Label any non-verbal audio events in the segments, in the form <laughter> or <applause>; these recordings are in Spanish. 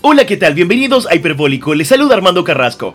Hola, ¿qué tal? Bienvenidos a Hiperbólico. Les saluda Armando Carrasco.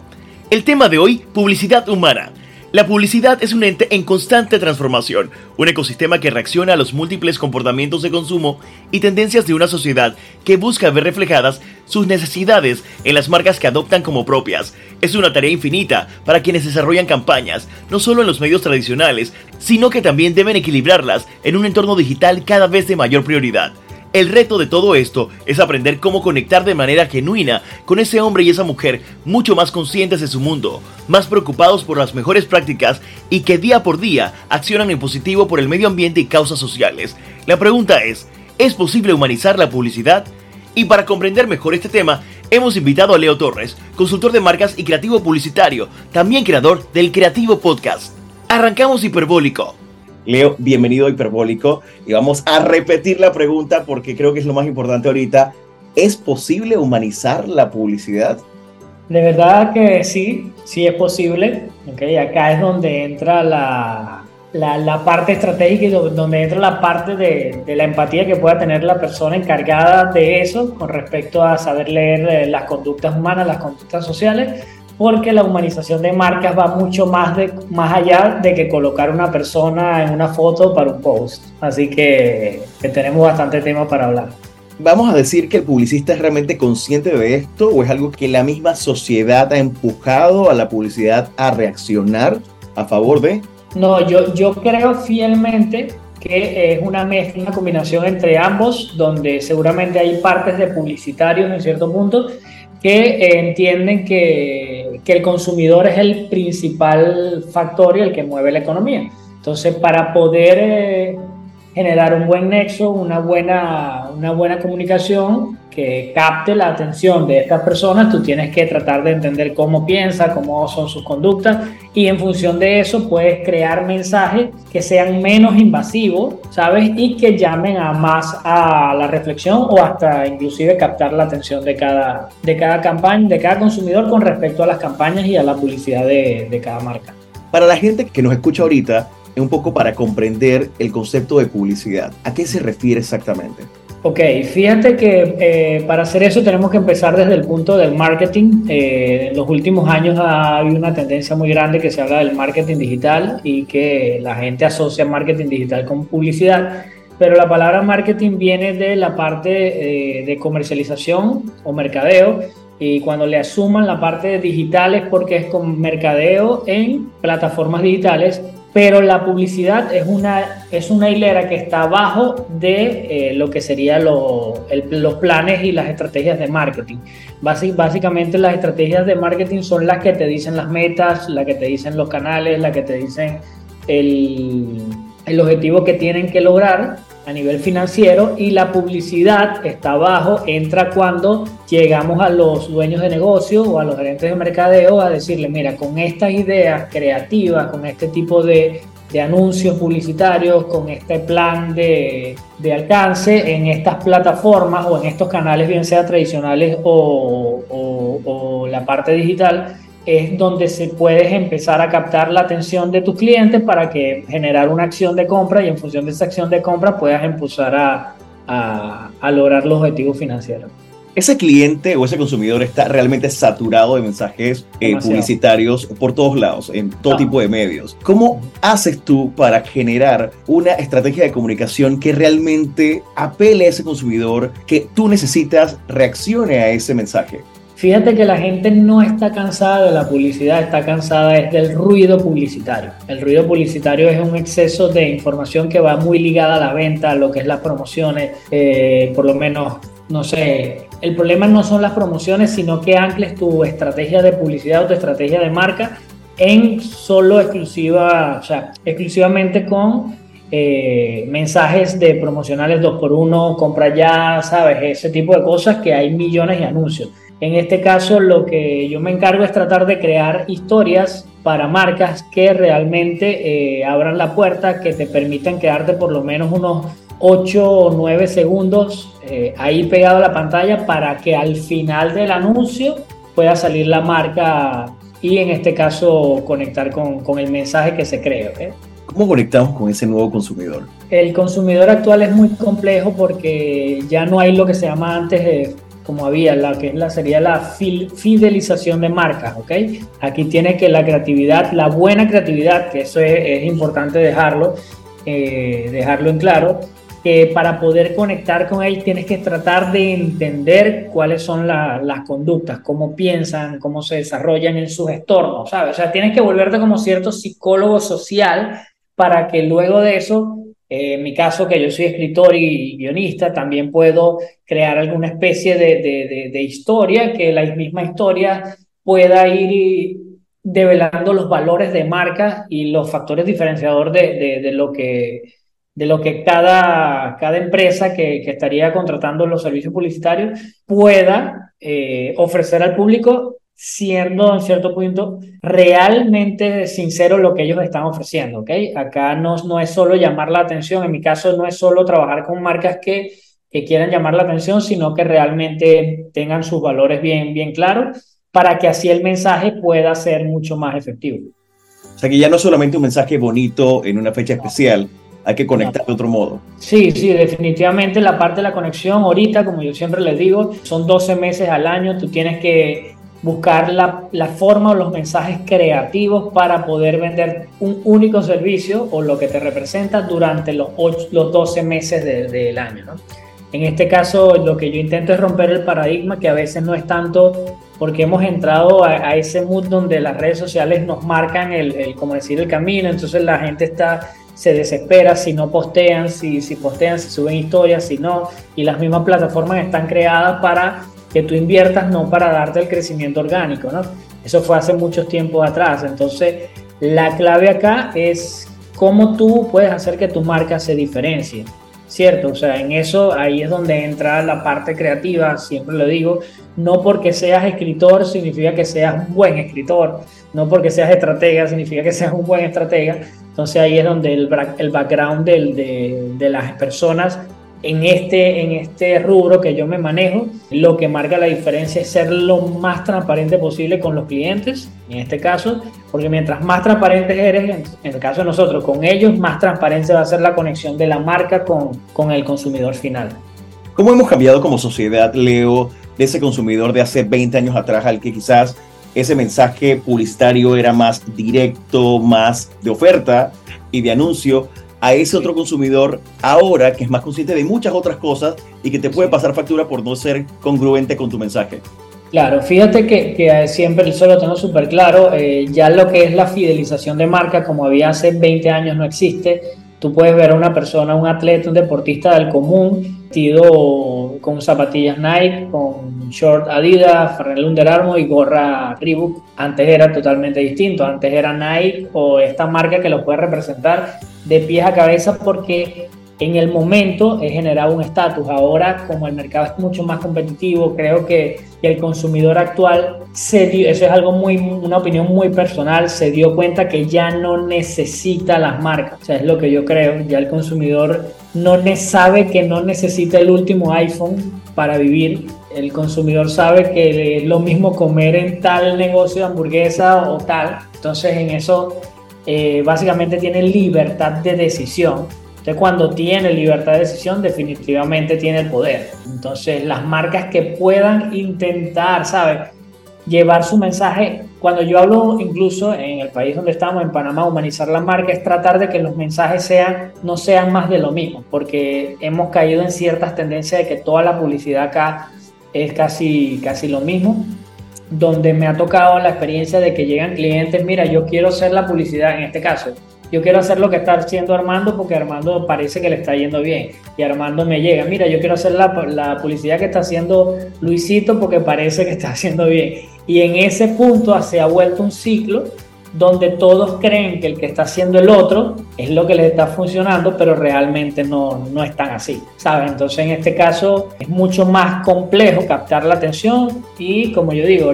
El tema de hoy, publicidad humana. La publicidad es un ente en constante transformación, un ecosistema que reacciona a los múltiples comportamientos de consumo y tendencias de una sociedad que busca ver reflejadas sus necesidades en las marcas que adoptan como propias. Es una tarea infinita para quienes desarrollan campañas, no solo en los medios tradicionales, sino que también deben equilibrarlas en un entorno digital cada vez de mayor prioridad. El reto de todo esto es aprender cómo conectar de manera genuina con ese hombre y esa mujer mucho más conscientes de su mundo, más preocupados por las mejores prácticas y que día por día accionan en positivo por el medio ambiente y causas sociales. La pregunta es, ¿es posible humanizar la publicidad? Y para comprender mejor este tema, hemos invitado a Leo Torres, consultor de marcas y creativo publicitario, también creador del Creativo Podcast. Arrancamos hiperbólico. Leo, bienvenido a Hiperbólico y vamos a repetir la pregunta porque creo que es lo más importante ahorita. ¿Es posible humanizar la publicidad? De verdad que sí, sí es posible. Okay, acá es donde entra la, la, parte estratégica y donde entra la parte de, la empatía que pueda tener la persona encargada de eso con respecto a saber leer eh, las conductas humanas, las conductas sociales porque la humanización de marcas va mucho más, de, más allá de que colocar una persona en una foto para un post. Así que, tenemos bastante tema para hablar. ¿Vamos a decir que el publicista es realmente consciente de esto o es algo que la misma sociedad ha empujado a la publicidad a reaccionar a favor de? No, yo, yo creo fielmente que es una mezcla, una combinación entre ambos, donde seguramente hay partes de publicitarios en cierto punto que entienden que, que, el consumidor es el principal factor y el que mueve la economía. Entonces, para poder eh, generar un buen nexo, una buena, una buena comunicación que capte la atención de estas personas, tú tienes que tratar de entender cómo piensa, cómo son sus conductas y en función de eso puedes crear mensajes que sean menos invasivos, ¿sabes? Y que llamen a más a la reflexión o hasta inclusive captar la atención de cada, de cada campaña, de cada consumidor con respecto a las campañas y a la publicidad de, de cada marca. Para la gente que nos escucha ahorita, un poco para comprender el concepto de publicidad. ¿A qué se refiere exactamente? Ok, fíjate que eh, para hacer eso tenemos que empezar desde el punto del marketing. Eh, en los últimos años ha habido una tendencia muy grande que se habla del marketing digital y que la gente asocia marketing digital con publicidad, pero la palabra marketing viene de la parte eh, de comercialización o mercadeo y cuando le asuman la parte digital es porque es con mercadeo en plataformas digitales pero la publicidad es una, es una hilera que está abajo de eh, lo que serían los planes y las estrategias de marketing. básicamente las estrategias de marketing son las que te dicen las metas, las que te dicen los canales, las que te dicen el, el objetivo que tienen que lograr a nivel financiero y la publicidad está abajo, entra cuando llegamos a los dueños de negocio o a los gerentes de mercadeo a decirle, mira, con estas ideas creativas, con este tipo de, de anuncios publicitarios, con este plan de, de, alcance en estas plataformas o en estos canales, bien sea tradicionales o, o, o la parte digital, es donde se puedes empezar a captar la atención de tus clientes para que generar una acción de compra y en función de esa acción de compra puedas impulsar a, a, lograr los objetivos financieros. Ese cliente o ese consumidor está realmente saturado de mensajes eh, publicitarios por todos lados, en todo tipo de medios. ¿Cómo haces tú para generar una estrategia de comunicación que realmente apele a ese consumidor, que tú necesitas reaccione a ese mensaje? Fíjate que la gente no está cansada de la publicidad, está cansada es del ruido publicitario. El ruido publicitario es un exceso de información que va muy ligada a la venta, a lo que es las promociones, eh, por lo menos, no sé, el problema no son las promociones, sino que ancles tu estrategia de publicidad o tu estrategia de marca en solo exclusiva, o sea, exclusivamente con eh, mensajes de promocionales 2x1, compra ya, ¿sabes? Ese tipo de cosas que hay millones de anuncios. En este caso, lo que yo me encargo es tratar de crear historias para marcas que realmente eh, abran la puerta, que te permitan quedarte por lo menos unos 8 o 9 segundos eh, ahí pegado a la pantalla para que al final del anuncio pueda salir la marca y en este caso conectar con, con el mensaje que se cree. ¿Cómo conectamos con ese nuevo consumidor? El consumidor actual es muy complejo porque ya no hay lo que se llama antes de como había la que la, sería la fidelización de marcas, ¿ok? Aquí tiene que la creatividad, la buena creatividad, que eso es, importante dejarlo, eh, dejarlo en claro, que para poder conectar con él tienes que tratar de entender cuáles son las conductas, cómo piensan, cómo se desarrollan en sus entornos, ¿sabes? O sea, tienes que volverte como cierto psicólogo social para que luego de eso en mi caso, que yo soy escritor y guionista, también puedo crear alguna especie de, de, historia, que la misma historia pueda ir develando los valores de marca y los factores diferenciadores de, lo que, de lo que cada, cada empresa que, que estaría contratando los servicios publicitarios pueda eh, ofrecer al público siendo en cierto punto realmente sincero lo que ellos están ofreciendo, ¿ok? Acá no, no es solo llamar la atención, en mi caso no es solo trabajar con marcas que, que quieran llamar la atención, sino que realmente tengan sus valores bien, bien claros para que así el mensaje pueda ser mucho más efectivo. O sea que ya no es solamente un mensaje bonito en una fecha especial, hay que conectar de otro modo. Sí, sí, definitivamente la parte de la conexión ahorita, como yo siempre les digo, son 12 meses al año, tú tienes que buscar la, la, forma o los mensajes creativos para poder vender un único servicio o lo que te representa durante los, los 12 meses del año. ¿no? En este caso, lo que yo intento es romper el paradigma, que a veces no es tanto porque hemos entrado a, ese mood donde las redes sociales nos marcan el, el, como decir, el camino, entonces la gente está se desespera si no postean, si, si postean, si suben historias, si no, y las mismas plataformas están creadas para que tú inviertas no para darte el crecimiento orgánico, ¿no? Eso fue hace muchos tiempos atrás. Entonces, la clave acá es cómo tú puedes hacer que tu marca se diferencie, ¿cierto? O sea, en eso ahí es donde entra la parte creativa, siempre lo digo, no porque seas escritor significa que seas un buen escritor, no porque seas estratega significa que seas un buen estratega. Entonces ahí es donde el, background de las personas en este, en este rubro que yo me manejo, lo que marca la diferencia es ser lo más transparente posible con los clientes, en este caso, porque mientras más transparentes eres, en el caso de nosotros, con ellos, más transparente va a ser la conexión de la marca con, con el consumidor final. ¿Cómo hemos cambiado como sociedad, Leo, de ese consumidor de hace 20 años atrás al que quizás ese mensaje publicitario era más directo, más de oferta y de anuncio, a ese otro consumidor ahora que es más consciente de muchas otras cosas y que te puede pasar factura por no ser congruente con tu mensaje. Claro, fíjate que, que siempre eso lo tengo súper claro, eh, ya lo que es la fidelización de marca, como había hace 20 años, no existe. Tú puedes ver a una persona, un atleta, un deportista del común, vestido con zapatillas Nike, con short Adidas, Ferrell Under Armour y gorra Reebok. Antes era totalmente distinto, antes era Nike o esta marca que lo puede representar de pies a cabeza porque en el momento he generado un estatus. Ahora, como el mercado es mucho más competitivo, creo que el consumidor actual dio, eso es algo muy, una opinión muy personal, se dio cuenta que ya no necesita las marcas. O sea, es lo que yo creo. Ya el consumidor no sabe que no necesita el último iPhone para vivir. El consumidor sabe que es lo mismo comer en tal negocio de hamburguesa o tal. Entonces, en eso eh, básicamente tiene libertad de decisión. Entonces, cuando tiene libertad de decisión, definitivamente tiene el poder. Entonces, las marcas que puedan intentar, ¿sabes? Llevar su mensaje. Cuando yo hablo, incluso en el país donde estamos, en Panamá, humanizar la marca, es tratar de que los mensajes sean, no sean más de lo mismo, porque hemos caído en ciertas tendencias de que toda la publicidad acá es casi, casi lo mismo donde me ha tocado la experiencia de que llegan clientes, mira, yo quiero hacer la publicidad en este caso, yo quiero hacer lo que está haciendo Armando porque Armando parece que le está yendo bien. Y Armando me llega, mira, yo quiero hacer la, la, publicidad que está haciendo Luisito porque parece que está <laughs> haciendo bien. Y en ese punto se ha vuelto un ciclo donde todos creen que el que está haciendo el otro es lo que les está funcionando, pero realmente no, no es así, ¿sabes? Entonces en este caso es mucho más complejo captar la atención y como yo digo,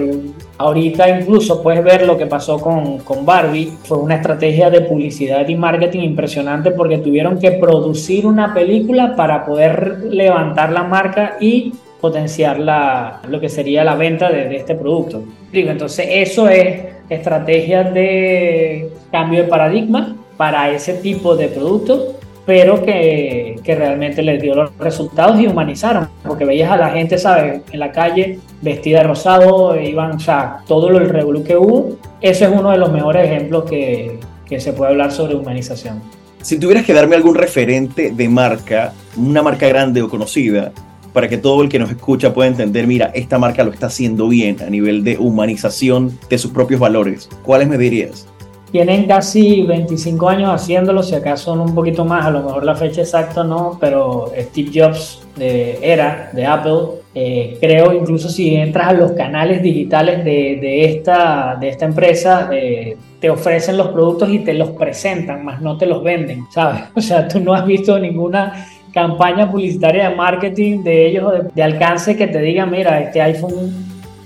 ahorita incluso puedes ver lo que pasó con, con Barbie, fue una estrategia de publicidad y marketing impresionante porque tuvieron que producir una película para poder levantar la marca y potenciar la, lo que sería la venta de, este producto. Entonces eso es estrategias de cambio de paradigma para ese tipo de productos, pero que, que, realmente les dio los resultados y humanizaron, porque veías a la gente, ¿sabes?, en la calle vestida de rosado, iban, o sea, todo el revolú que hubo, eso es uno de los mejores ejemplos que, que se puede hablar sobre humanización. Si tuvieras que darme algún referente de marca, una marca grande o conocida, para que todo el que nos escucha pueda entender, mira, esta marca lo está haciendo bien a nivel de humanización de sus propios valores, ¿cuáles me dirías? Tienen casi 25 años haciéndolo, si acaso son un poquito más, a lo mejor la fecha exacta no, pero Steve Jobs era de Apple, eh, creo incluso si entras a los canales digitales de, de esta, de esta empresa, eh, te ofrecen los productos y te los presentan, más no te los venden, ¿sabes? <laughs> O sea, tú no has visto ninguna campaña publicitaria de marketing de ellos de, alcance que te diga, mira, este iPhone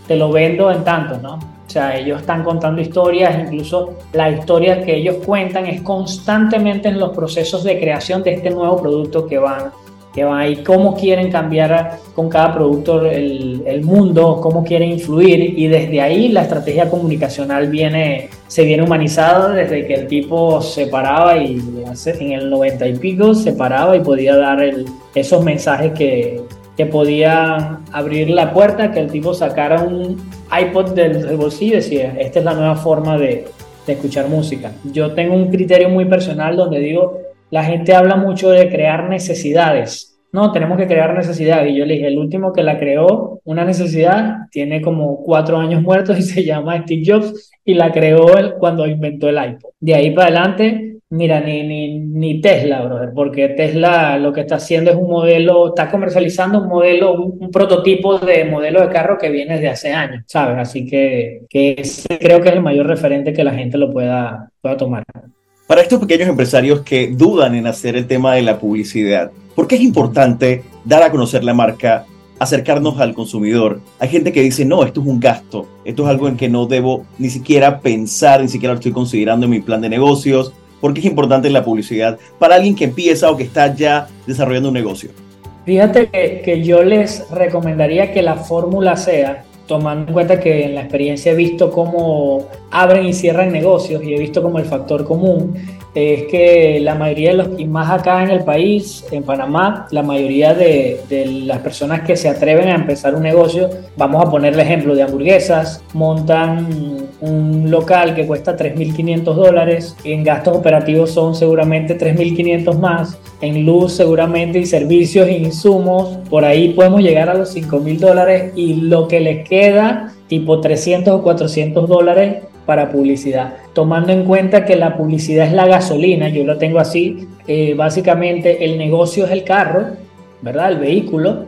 te lo vendo en tanto, ¿no? O sea, ellos están contando historias, incluso la historia que ellos cuentan es constantemente en los procesos de creación de este nuevo producto que van, que van ahí, cómo quieren cambiar con cada producto el, el, mundo, cómo quieren influir y desde ahí la estrategia comunicacional viene, se viene humanizada desde que el tipo se paraba y en el 90 y pico se paraba y podía dar el, esos mensajes que, que podían abrir la puerta, que el tipo sacara un iPod del, bolsillo y decía, esta es la nueva forma de, de escuchar música. Yo tengo un criterio muy personal donde digo, la gente habla mucho de crear necesidades. No, tenemos que crear necesidades. Y yo le dije, el último que la creó, una necesidad, tiene como cuatro años muertos <laughs> y se llama Steve Jobs y la creó él cuando inventó el iPod. De ahí para adelante, Mira, ni, ni, ni, Tesla, brother, porque Tesla lo que está haciendo es un modelo, está comercializando un modelo, un, prototipo de modelo de carro que viene de hace años, ¿sabes? Así que, creo que es el mayor referente que la gente lo pueda, pueda tomar. Para estos pequeños empresarios que dudan en hacer el tema de la publicidad, ¿por qué es importante dar a conocer la marca, acercarnos al consumidor? Hay gente que dice, no, esto es un gasto, esto es algo en que no debo ni siquiera pensar, ni siquiera lo estoy considerando en mi plan de negocios ¿Por qué es importante la publicidad para alguien que empieza o que está ya desarrollando un negocio? Fíjate que, que yo les recomendaría que la fórmula sea, tomando en cuenta que en la experiencia he visto cómo abren y cierran negocios y he visto como el factor común es que la mayoría de los, y más acá en el país, en Panamá, la mayoría de, las personas que se atreven a empezar un negocio, vamos a poner el ejemplo de hamburguesas, montan un local que cuesta 3.500 dólares, en gastos operativos son seguramente 3.500 más, en luz seguramente y servicios e insumos, por ahí podemos llegar a los 5.000 dólares y lo que les queda tipo 300 o 400 dólares para publicidad, tomando en cuenta que la publicidad es la gasolina, yo lo tengo así, eh, básicamente el negocio es el carro, ¿verdad? El vehículo,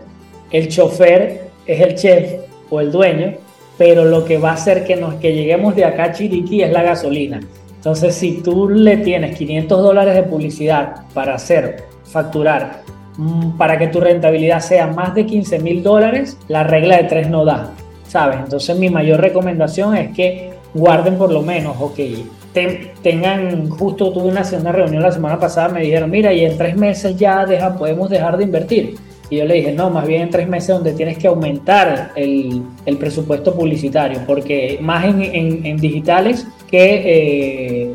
el chofer es el chef o el dueño, pero lo que va a hacer que, nos, que lleguemos de acá a Chiriquí es la gasolina. Entonces, si tú le tienes 500 dólares de publicidad para hacer, facturar, mm, para que tu rentabilidad sea más de 15 mil dólares, la regla de tres no da, ¿sabes? Entonces, mi mayor recomendación es que guarden por lo menos, ok, tengan, justo tuve una, una reunión la semana pasada, me dijeron, mira, y en tres meses ya deja, podemos dejar de invertir. Y yo le dije, no, más bien en tres meses donde tienes que aumentar el, el presupuesto publicitario, porque más en, en, en digitales que eh,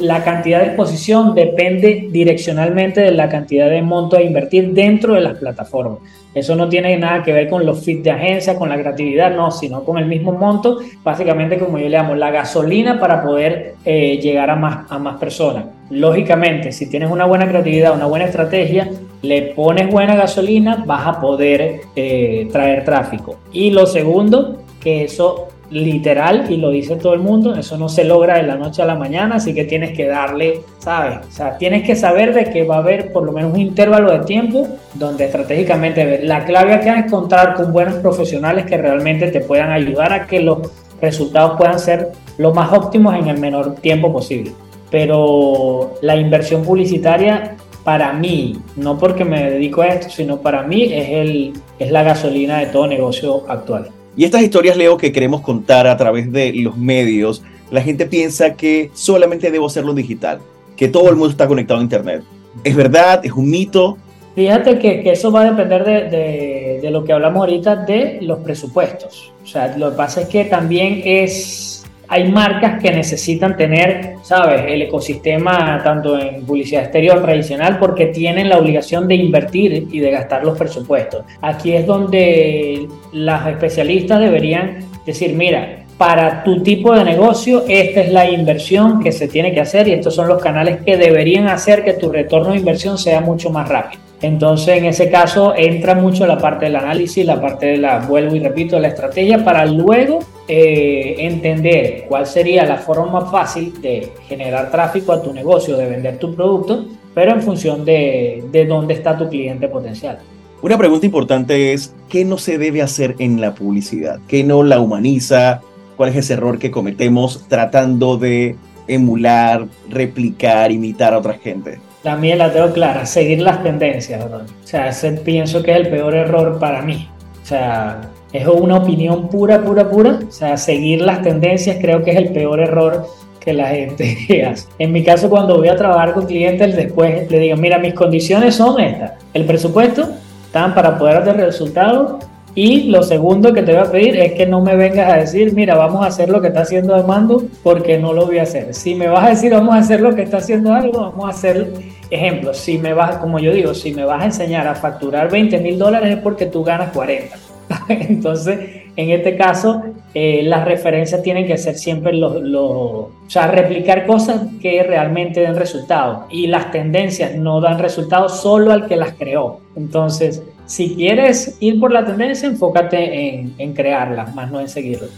la cantidad de exposición depende direccionalmente de la cantidad de monto a invertir dentro de las plataformas. Eso no tiene nada que ver con los feeds de agencia, con la creatividad, no, sino con el mismo monto, básicamente como yo le llamo, la gasolina para poder eh, llegar a más, a más personas. Lógicamente, si tienes una buena creatividad, una buena estrategia, le pones buena gasolina, vas a poder eh, traer tráfico. Y lo segundo, que eso literal, y lo dice todo el mundo, eso no se logra de la noche a la mañana, así que tienes que darle, ¿sabes? O sea, tienes que saber de que va a haber por lo menos un intervalo de tiempo donde estratégicamente la clave acá es contar con buenos profesionales que realmente te puedan ayudar a que los resultados puedan ser lo más óptimos en el menor tiempo posible. Pero la inversión publicitaria para mí, no porque me dedico a esto, sino para mí es, el, es la gasolina de todo negocio actual. Y estas historias, Leo, que queremos contar a través de los medios, la gente piensa que solamente debo hacerlo digital, que todo el mundo está conectado a Internet. ¿Es verdad? ¿Es un mito? Fíjate que, eso va a depender de, de, de, lo que hablamos ahorita de los presupuestos. O sea, lo que pasa es que también es hay marcas que necesitan tener, ¿sabes?, el ecosistema tanto en publicidad exterior tradicional porque tienen la obligación de invertir y de gastar los presupuestos. Aquí es donde las especialistas deberían decir, mira, para tu tipo de negocio, esta es la inversión que se tiene que hacer y estos son los canales que deberían hacer que tu retorno de inversión sea mucho más rápido. Entonces, en ese caso, entra mucho la parte del análisis, la parte de la, vuelvo y repito, la estrategia para luego eh, entender cuál sería la forma más fácil de generar tráfico a tu negocio, de vender tu producto, pero en función de, de dónde está tu cliente potencial. Una pregunta importante es, ¿qué no se debe hacer en la publicidad? ¿Qué no la humaniza? ¿Cuál es ese error que cometemos tratando de emular, replicar, imitar a otra gente? También la tengo clara, seguir las tendencias. O sea, ese pienso que es el peor error para mí. O sea, es una opinión pura, pura, pura. O sea, seguir las tendencias creo que es el peor error que la gente <laughs> hace. En mi caso, cuando voy a trabajar con clientes, después le digo, mira, mis condiciones son estas. El presupuesto, están para poder hacer resultados y lo segundo que te voy a pedir es que no me vengas a decir, mira, vamos a hacer lo que está haciendo Armando, porque no lo voy a hacer. Si me vas a decir, vamos a hacer lo que está haciendo algo, vamos a hacer ejemplo. Si me vas, como yo digo, si me vas a enseñar a facturar 20 mil dólares es porque tú ganas 40. <laughs> Entonces, en este caso, eh, las referencias tienen que ser siempre los, o sea, replicar cosas que realmente den resultados. Y las tendencias no dan resultados solo al que las creó. Entonces, si quieres ir por la tendencia, enfócate en, en crearla, más no en seguirla.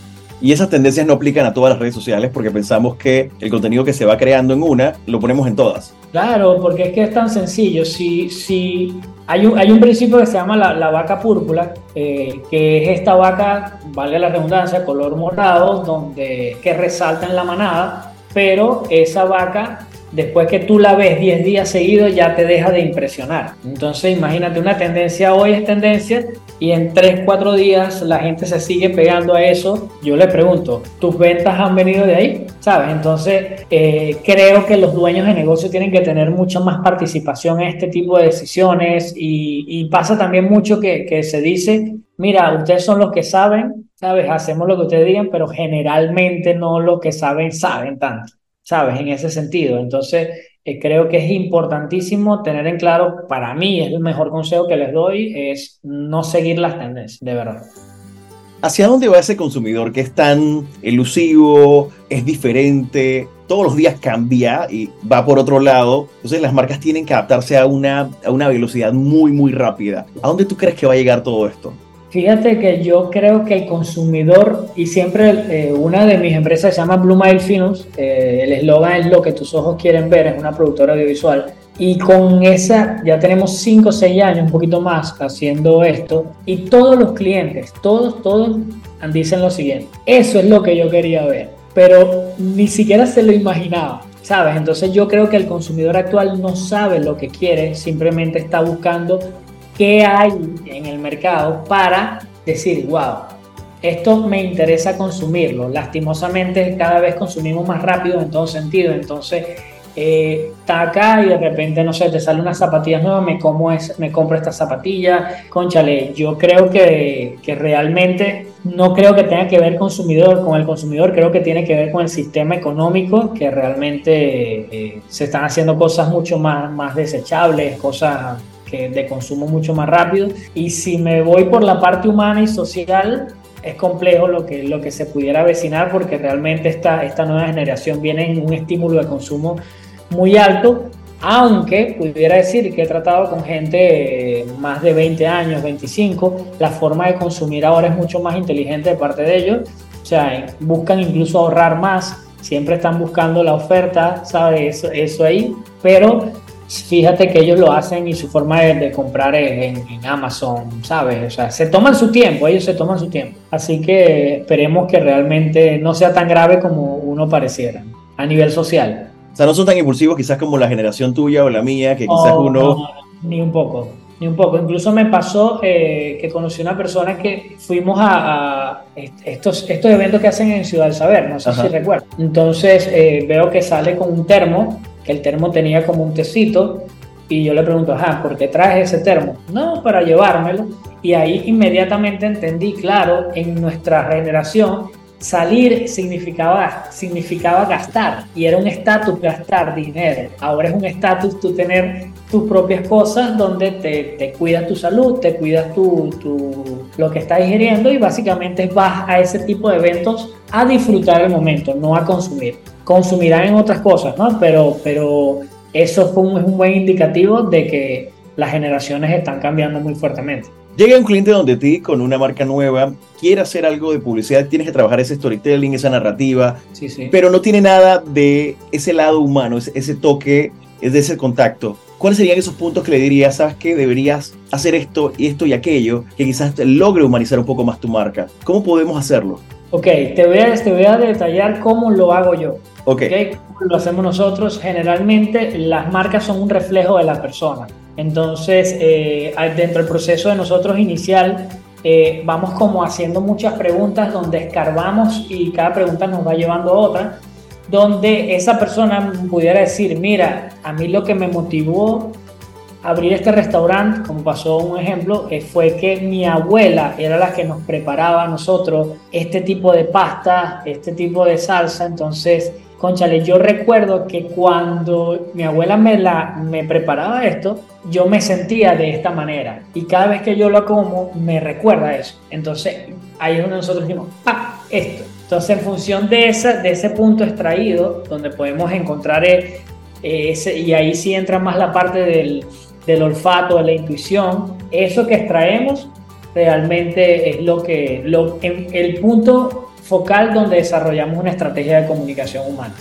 Y esas tendencias no aplican a todas las redes sociales porque pensamos que el contenido que se va creando en una lo ponemos en todas. Claro, porque es que es tan sencillo. Si, si hay, un, hay un principio que se llama la, vaca púrpura, eh, que es esta vaca, vale la redundancia, color morado, donde, que resalta en la manada, pero esa vaca después que tú la ves 10 días seguidos ya te deja de impresionar. Entonces imagínate una tendencia hoy es tendencia y en 3, 4 días la gente se sigue pegando a eso. Yo le pregunto, ¿tus ventas han venido de ahí? ¿Sabes? Entonces eh, creo que los dueños de negocio tienen que tener mucha más participación en este tipo de decisiones y, pasa también mucho que, que se dice, mira, ustedes son los que saben, ¿sabes? Hacemos lo que ustedes digan, pero generalmente no lo que saben, saben tanto. ¿Sabes? En ese sentido. Entonces, eh, creo que es importantísimo tener en claro, para mí es el mejor consejo que les doy, es no seguir las tendencias, de verdad. ¿Hacia dónde va ese consumidor que es tan elusivo, es diferente, todos los días cambia y va por otro lado? Entonces las marcas tienen que adaptarse a una, a una velocidad muy, muy rápida. ¿A dónde tú crees que va a llegar todo esto? Fíjate que yo creo que el consumidor, y siempre eh, una de mis empresas se llama Blue Mile Finus, eh, el eslogan es lo que tus ojos quieren ver, es una productora audiovisual, y con esa ya tenemos 5 o 6 años, un poquito más, haciendo esto, y todos los clientes, todos, todos dicen lo siguiente, eso es lo que yo quería ver, pero ni siquiera se lo imaginaba. ¿Sabes? Entonces yo creo que el consumidor actual no sabe lo que quiere, simplemente está buscando qué hay en el mercado para decir, wow, esto me interesa consumirlo. Lastimosamente cada vez consumimos más rápido en todo sentido, entonces eh, está acá y de repente, no sé, te sale una zapatilla nueva, me, como es, me compro esta zapatilla, conchale, yo creo que, que, realmente no creo que tenga que ver consumidor con el consumidor, creo que tiene que ver con el sistema económico, que realmente eh, se están haciendo cosas mucho más, más desechables, cosas de consumo mucho más rápido. Y si me voy por la parte humana y social, es complejo lo que, lo que se pudiera avecinar porque realmente esta, esta nueva generación viene en un estímulo de consumo muy alto, aunque pudiera decir que he tratado con gente más de 20 años, 25, la forma de consumir ahora es mucho más inteligente de parte de ellos, o sea, buscan incluso ahorrar más, siempre están buscando la oferta, ¿sabes? Eso, eso ahí, pero fíjate que ellos lo hacen y su forma de, comprar es en, Amazon, ¿sabes? O sea, se toman su tiempo, ellos se toman su tiempo. Así que esperemos que realmente no sea tan grave como uno pareciera a nivel social. O sea, no son tan impulsivos quizás como la generación tuya o la mía, que quizás uno... ni un poco, ni un poco. Incluso me pasó eh, que conocí una persona que fuimos a, estos, estos eventos que hacen en Ciudad del Saber, no sé si recuerdo. Entonces eh, veo que sale con un termo que el termo tenía como un tecito y yo le pregunto, ajá, ¿por qué traes ese termo? No, para llevármelo. Y ahí inmediatamente entendí, claro, en nuestra generación salir significaba, significaba gastar y era un estatus gastar dinero. Ahora es un estatus tú tener tus propias cosas donde te, te cuidas tu salud, te cuidas tu, tu, lo que estás ingiriendo y básicamente vas a ese tipo de eventos a disfrutar el momento, no a consumir. Consumirán en otras cosas, ¿no? Pero, pero eso fue un, un buen indicativo de que las generaciones están cambiando muy fuertemente. Llega un cliente donde ti con una marca nueva, quiere hacer algo de publicidad, tienes que trabajar ese storytelling, esa narrativa, sí, sí. pero no tiene nada de ese lado humano, ese, ese toque, es de ese contacto. ¿Cuáles serían esos puntos que le dirías, sabes que deberías hacer esto y esto y aquello, que quizás logre humanizar un poco más tu marca? ¿Cómo podemos hacerlo? Ok, te voy a, te voy a detallar cómo lo hago yo. Ok. okay. ¿Cómo lo hacemos nosotros? Generalmente las marcas son un reflejo de la persona. Entonces, eh, dentro del proceso de nosotros inicial, eh, vamos como haciendo muchas preguntas donde escarbamos y cada pregunta nos va llevando a otra, donde esa persona pudiera decir, mira, a mí lo que me motivó abrir este restaurante, como pasó un ejemplo, fue que mi abuela era la que nos preparaba a nosotros este tipo de pasta, este tipo de salsa, entonces conchale, yo recuerdo que cuando mi abuela me, la, me preparaba esto, yo me sentía de esta manera. Y cada vez que yo lo como, me recuerda eso. Entonces, ahí es donde nosotros decimos, ah, esto. Entonces, en función de, esa, de ese punto extraído, donde podemos encontrar eh, ese, y ahí sí entra más la parte del, del olfato, de la intuición, eso que extraemos realmente es lo que, lo, el punto focal donde desarrollamos una estrategia de comunicación humana.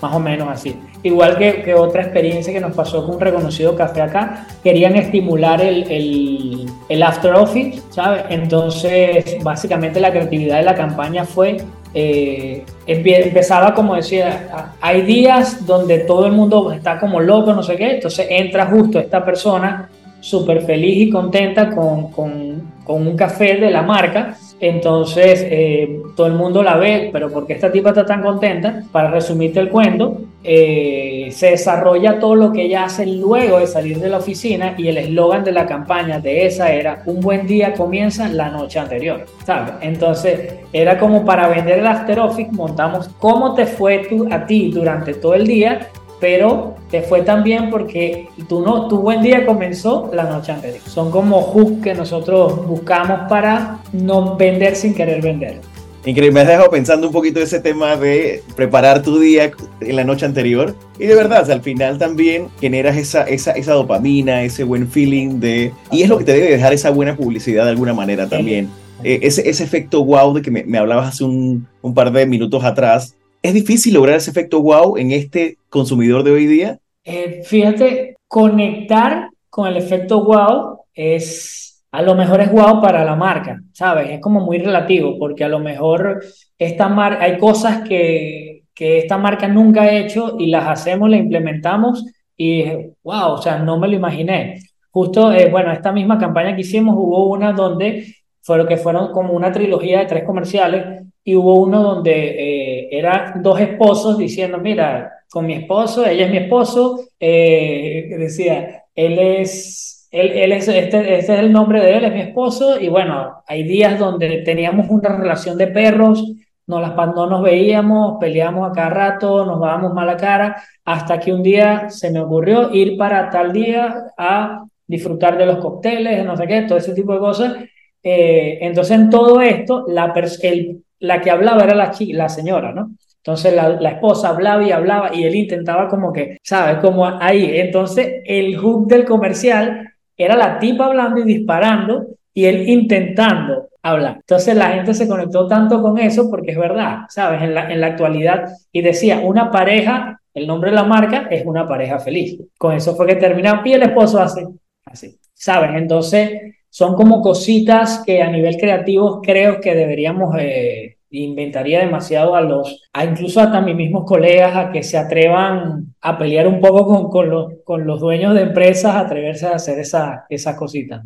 Más o menos así. Igual que, que, otra experiencia que nos pasó con un reconocido café acá, querían estimular el, el, el after office, ¿sabes? Entonces, básicamente la creatividad de la campaña fue eh, empezaba como decía, hay días donde todo el mundo está como loco, no sé qué, entonces entra justo esta persona súper feliz y contenta con, con, con, un café de la marca entonces, eh, todo el mundo la ve, pero ¿por qué esta tipa está tan contenta? Para resumirte el cuento, eh, se desarrolla todo lo que ella hace luego de salir de la oficina y el eslogan de la campaña de esa era, un buen día comienza la noche anterior, ¿sabes? Entonces, era como para vender el After Office, montamos cómo te fue tú, a ti durante todo el día pero te fue tan bien porque tu, no, tu buen día comenzó la noche anterior. Son como hooks que nosotros buscamos para no vender sin querer vender. Increíble, me has dejado pensando un poquito ese tema de preparar tu día en la noche anterior. Y de verdad, al final también generas esa, esa, esa dopamina, ese buen feeling de... Y es lo que te debe dejar esa buena publicidad de alguna manera también. Eh, ese, ese efecto wow de que me, me hablabas hace un, un par de minutos atrás, ¿Es difícil lograr ese efecto wow en este consumidor de hoy día? Eh, fíjate, conectar con el efecto wow es, a lo mejor es wow para la marca, ¿sabes? Es como muy relativo, porque a lo mejor esta mar hay cosas que, que esta marca nunca ha hecho y las hacemos, las implementamos y wow, o sea, no me lo imaginé. Justo, eh, bueno, esta misma campaña que hicimos hubo una donde fue lo que fueron como una trilogía de tres comerciales y hubo uno donde eh, eran dos esposos diciendo, mira, con mi esposo, ella es mi esposo, eh, decía, él es, él, él es este, este, es el nombre de él, es mi esposo, y bueno, hay días donde teníamos una relación de perros, no, las, no nos veíamos, peleamos a cada rato, nos dábamos mala cara, hasta que un día se me ocurrió ir para tal día a disfrutar de los cócteles, no sé qué, todo ese tipo de cosas. Eh, entonces, en todo esto, la el, la que hablaba era la, la señora, ¿no? Entonces la, la, esposa hablaba y hablaba y él intentaba como que, ¿sabes? Como ahí. Entonces el hook del comercial era la tipa hablando y disparando y él intentando hablar. Entonces la gente se conectó tanto con eso porque es verdad, ¿sabes? En la, en la actualidad. Y decía, una pareja, el nombre de la marca es una pareja feliz. Con eso fue que terminamos y el esposo hace así, ¿sabes? Entonces son como cositas que a nivel creativo creo que deberíamos, eh, inventaría demasiado a los, a incluso hasta mis mismos colegas a que se atrevan a pelear un poco con, con, los, con los dueños de empresas, atreverse a hacer esa, esas cositas.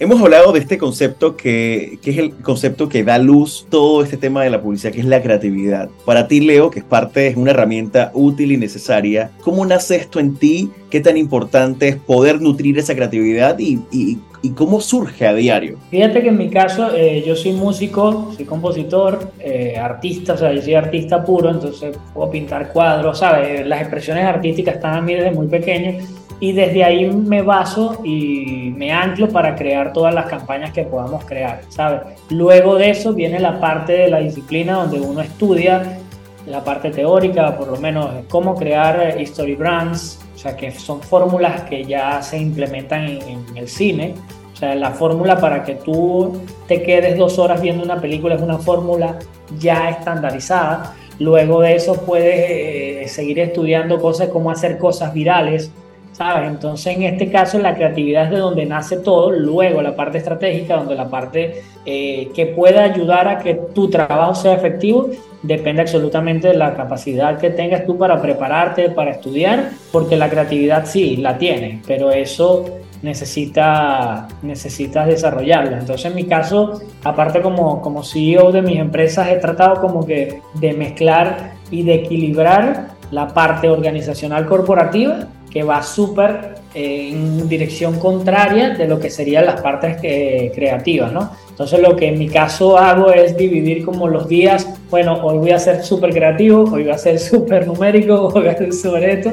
Hemos hablado de este concepto que, que, es el concepto que da luz todo este tema de la publicidad, que es la creatividad. Para ti, Leo, que es parte, es una herramienta útil y necesaria, ¿cómo nace esto en ti? ¿Qué tan importante es poder nutrir esa creatividad y, y y cómo surge a diario? Fíjate que en mi caso eh, yo soy músico, soy compositor, eh, artista, o sea, yo soy artista puro, entonces puedo pintar cuadros, ¿sabes? Las expresiones artísticas están a mí desde muy pequeño y desde ahí me baso y me anclo para crear todas las campañas que podamos crear, ¿sabes? Luego de eso viene la parte de la disciplina donde uno estudia la parte teórica, por lo menos cómo crear history brands, o sea, que son fórmulas que ya se implementan en, el cine. O sea, la fórmula para que tú te quedes dos horas viendo una película es una fórmula ya estandarizada. Luego de eso puedes eh, seguir estudiando cosas como hacer cosas virales, ¿sabes? Entonces, en este caso, la creatividad es de donde nace todo, luego la parte estratégica, donde la parte eh, que pueda ayudar a que tu trabajo sea efectivo, depende absolutamente de la capacidad que tengas tú para prepararte, para estudiar, porque la creatividad sí, la tienes, pero eso necesita, necesitas desarrollarlo. Entonces, en mi caso, aparte como, como CEO de mis empresas, he tratado como que de mezclar y de equilibrar la parte organizacional corporativa que va súper eh, en dirección contraria de lo que serían las partes que, creativas, ¿no? Entonces lo que en mi caso hago es dividir como los días, bueno, hoy voy a ser súper creativo, hoy voy a ser <laughs> súper numérico, hoy voy a ser súper esto,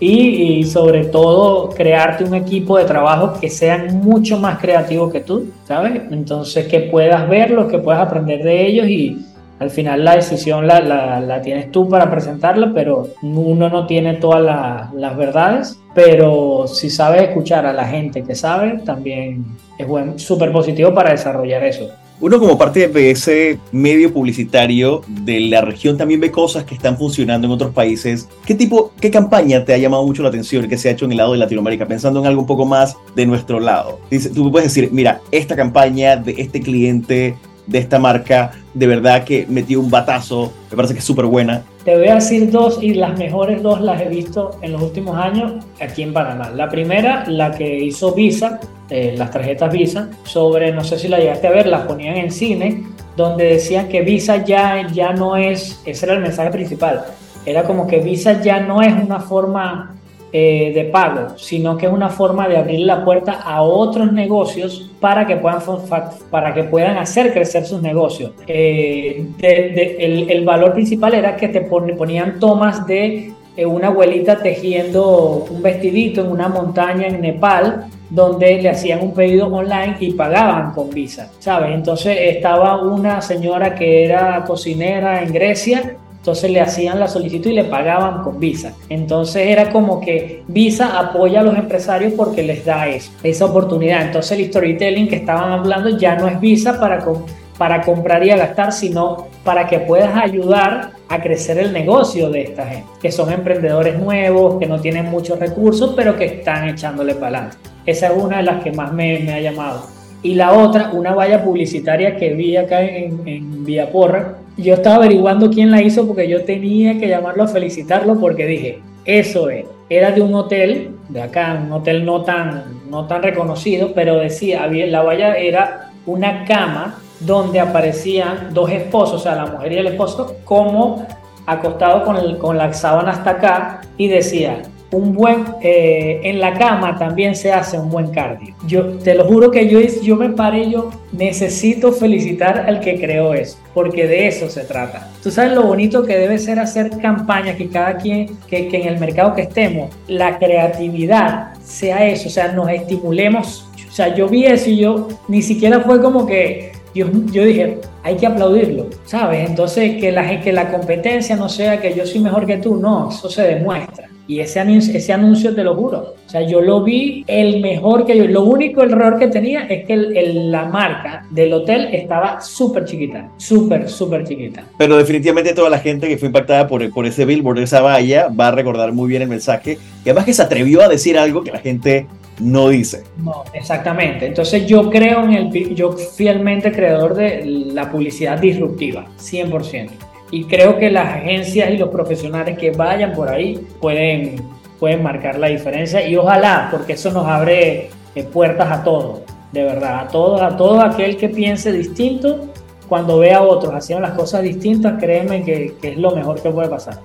y, y, sobre todo crearte un equipo de trabajo que sean mucho más creativos que tú, ¿sabes? Entonces que puedas verlos, que puedas aprender de ellos y, al final la decisión la, la, tienes tú para presentarla, pero uno no tiene todas las verdades, pero si sabes escuchar a la gente que sabe, también es súper positivo para desarrollar eso. Uno como parte de ese medio publicitario de la región también ve cosas que están funcionando en otros países. ¿Qué tipo, qué campaña te ha llamado mucho la atención que se ha hecho en el lado de Latinoamérica, pensando en algo un poco más de nuestro lado? Tú puedes decir, mira, esta campaña de este cliente de esta marca, de verdad que metió un batazo, me parece que es súper buena. Te voy a decir dos y las mejores dos las he visto en los últimos años aquí en Panamá. La primera, la que hizo Visa, eh, las tarjetas Visa, sobre, no sé si la llegaste a ver, las ponían en cine, donde decían que Visa ya, ya no es, ese era el mensaje principal, era como que Visa ya no es una forma eh, de pago, sino que es una forma de abrir la puerta a otros negocios para que puedan, para que puedan hacer crecer sus negocios. Eh, el, valor principal era que te ponían tomas de eh, una abuelita tejiendo un vestidito en una montaña en Nepal donde le hacían un pedido online y pagaban con Visa, ¿sabes? Entonces estaba una señora que era cocinera en Grecia entonces le hacían la solicitud y le pagaban con Visa. Entonces era como que Visa apoya a los empresarios porque les da eso, esa oportunidad. Entonces el storytelling que estaban hablando ya no es Visa para, comprar y gastar, sino para que puedas ayudar a crecer el negocio de esta gente, que son emprendedores nuevos, que no tienen muchos recursos, pero que están echándole para adelante. Esa es una de las que más me, me ha llamado. Y la otra, una valla publicitaria que vi acá en, en Villaporra, yo estaba averiguando quién la hizo porque yo tenía que llamarlo a felicitarlo porque dije, eso es. Era de un hotel, de acá, un hotel no tan, no tan reconocido, pero decía, la valla era una cama donde aparecían dos esposos, o sea, la mujer y el esposo, como acostados con, con la sábana hasta acá y decía, un buen, eh, en la cama también se hace un buen cardio. Yo te lo juro que yo, yo me paré, yo necesito felicitar al que creó eso, porque de eso se trata. Tú sabes lo bonito que debe ser hacer campañas, que cada quien, que, que en el mercado que estemos, la creatividad sea eso, o sea, nos estimulemos. O sea, yo vi eso y yo ni siquiera fue como que yo, yo dije, hay que aplaudirlo, ¿sabes? Entonces, que la, que la competencia no sea que yo soy mejor que tú, no, eso se demuestra. Y ese anuncio, ese anuncio te lo juro. O sea, yo lo vi el mejor que yo. Lo único error que tenía es que la marca del hotel estaba súper chiquita. Súper, súper chiquita. Pero definitivamente toda la gente que fue impactada por, por ese billboard, esa valla, va a recordar muy bien el mensaje. Y además que se atrevió a decir algo que la gente no dice. No, exactamente. Entonces yo creo en el, yo fielmente creador de la publicidad disruptiva, 100%. Y creo que las agencias y los profesionales que vayan por ahí pueden, pueden marcar la diferencia y ojalá, porque eso nos abre eh, puertas a todos, de verdad, a todos, a todo aquel que piense distinto, cuando vea a otros haciendo las cosas distintas, créeme que, que es lo mejor que puede pasar.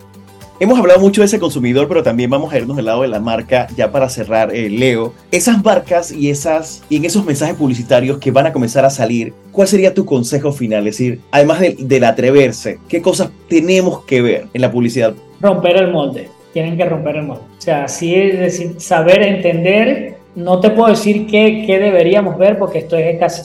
Hemos hablado mucho de ese consumidor, pero también vamos a irnos del lado de la marca ya para cerrar, eh, Leo. Esas marcas y, esas, y en esos mensajes publicitarios que van a comenzar a salir, ¿cuál sería tu consejo final? Es decir, además del atreverse, ¿qué cosas tenemos que ver en la publicidad? Romper el molde. Tienen que romper el molde. O sea, sí es decir, saber entender no te puedo decir qué, qué, deberíamos ver porque esto es casi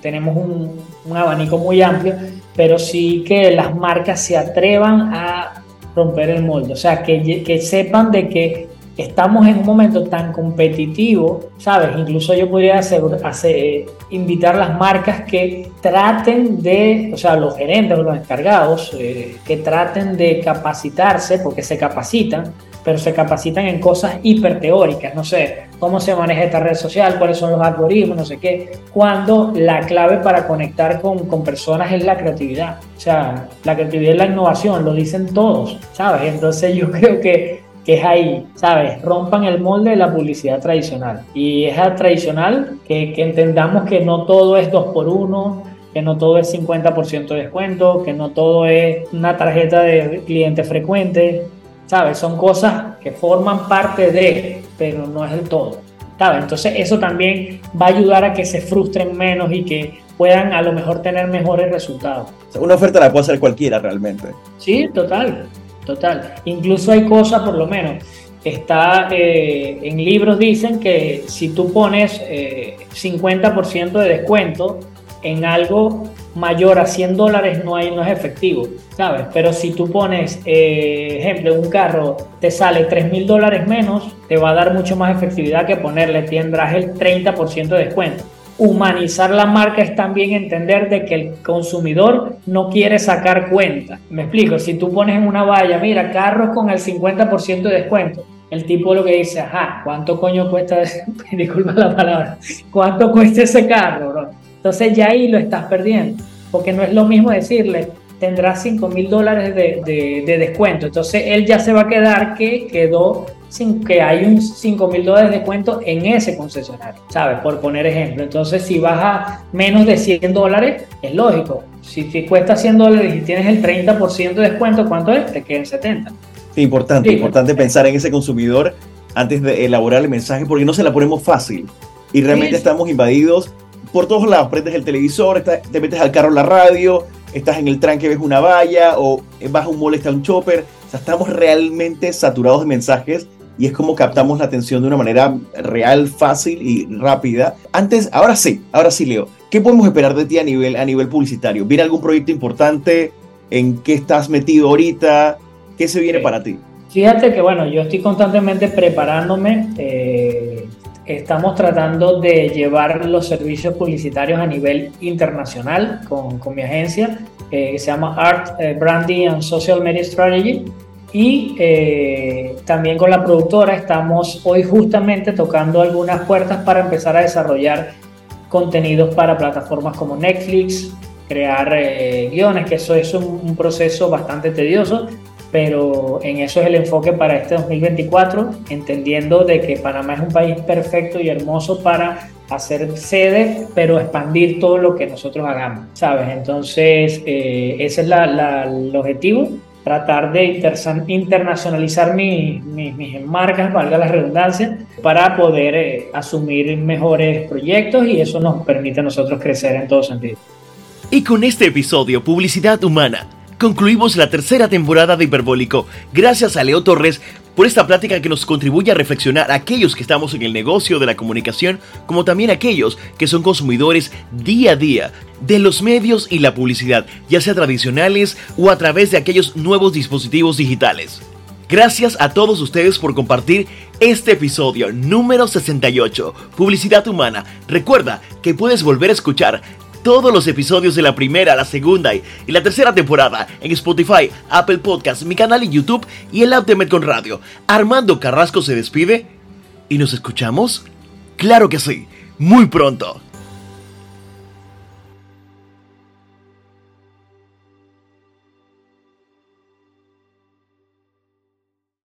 tenemos un, un, abanico muy amplio, pero sí que las marcas se atrevan a romper el molde. O sea, que, que sepan de que estamos en un momento tan competitivo, ¿sabes? Incluso yo podría hacer, hacer, invitar a las marcas que traten de, o sea, los gerentes o los encargados, eh, que traten de capacitarse, porque se capacitan, pero se capacitan en cosas hiperteóricas, no sé, cómo se maneja esta red social, cuáles son los algoritmos, no sé qué, cuando la clave para conectar con, con personas es la creatividad. O sea, la creatividad y la innovación, lo dicen todos, ¿sabes? Entonces yo <laughs> creo que, que es ahí, ¿sabes? Rompan el molde de la publicidad tradicional. Y es tradicional que, que entendamos que no todo es dos por uno, que no todo es 50% de descuento, que no todo es una tarjeta de cliente frecuente, ¿sabes? Son cosas que forman parte de, pero no es el todo, ¿sabes? Entonces eso también va a ayudar a que se frustren menos y que puedan a lo mejor tener mejores resultados. una oferta la puede hacer cualquiera realmente. Sí, total, total. Incluso hay cosas, por lo menos, está eh, en libros dicen que si tú pones 50% eh, de descuento en algo mayor a 100 dólares no, hay, no es efectivo, ¿sabes? Pero si tú pones, eh, ejemplo, un carro te sale 3 mil dólares menos, te va a dar mucho más efectividad que ponerle, tendrás el 30% de descuento. Humanizar la marca es también entender de que el consumidor no quiere sacar cuenta. Me explico, si tú pones en una valla, mira, carros con el 50% de descuento, el tipo lo que dice, ajá, ¿cuánto coño cuesta, <laughs> disculpa la palabra, cuánto cuesta ese carro, bro? Entonces ya ahí lo estás perdiendo, porque no es lo mismo decirle, tendrás 5 mil dólares de, descuento. Entonces él ya se va a quedar que quedó sin que hay un 5 mil dólares de descuento en ese concesionario, ¿sabes? Por poner ejemplo. Entonces si baja menos de 100 dólares, es lógico. Si te cuesta 100 dólares y tienes el 30% de descuento, ¿cuánto es? Te quedan 70. Sí, importante, importante pensar en ese consumidor antes de elaborar el mensaje porque no se la ponemos fácil y realmente estamos invadidos por todos lados. Prendes el televisor, te metes al carro la radio, estás en el tranque, ves una valla o vas a un mall, está un chopper. O sea, estamos realmente saturados de mensajes y es como captamos la atención de una manera real, fácil y rápida. Antes, ahora sí, ahora sí, Leo. ¿Qué podemos esperar de ti a nivel, a nivel publicitario? ¿Viene algún proyecto importante? ¿En qué estás metido ahorita? ¿Qué se viene para ti? Fíjate que, bueno, yo estoy constantemente preparándome. Eh, Estamos tratando de llevar los servicios publicitarios a nivel internacional con, con mi agencia, eh, que se llama Art eh, Branding and Social Media Strategy. Y eh, también con la productora estamos hoy justamente tocando algunas puertas para empezar a desarrollar contenidos para plataformas como Netflix, crear guiones, que eso es un proceso bastante tedioso, pero en eso es el enfoque para este 2024, entendiendo de que Panamá es un país perfecto y hermoso para hacer sede, pero expandir todo lo que nosotros hagamos, ¿sabes? Entonces, eh, ese es el objetivo, tratar de internacionalizar mis, marcas, valga la redundancia, para poder eh, asumir mejores proyectos y eso nos permite a nosotros crecer en todo sentido. Y con este episodio, Publicidad Humana, concluimos la tercera temporada de Hiperbólico. Gracias a Leo Torres por esta plática que nos contribuye a reflexionar a aquellos que estamos en el negocio de la comunicación, como también aquellos que son consumidores día a día de los medios y la publicidad, ya sea tradicionales o a través de aquellos nuevos dispositivos digitales. Gracias a todos ustedes por compartir este episodio número 68, Publicidad Humana. Recuerda que puedes volver a escuchar todos los episodios de la primera, la segunda y, la tercera temporada en Spotify, Apple Podcasts, mi canal en YouTube y el Ultimate con Radio. Armando Carrasco se despide y nos escuchamos. Claro que sí, muy pronto.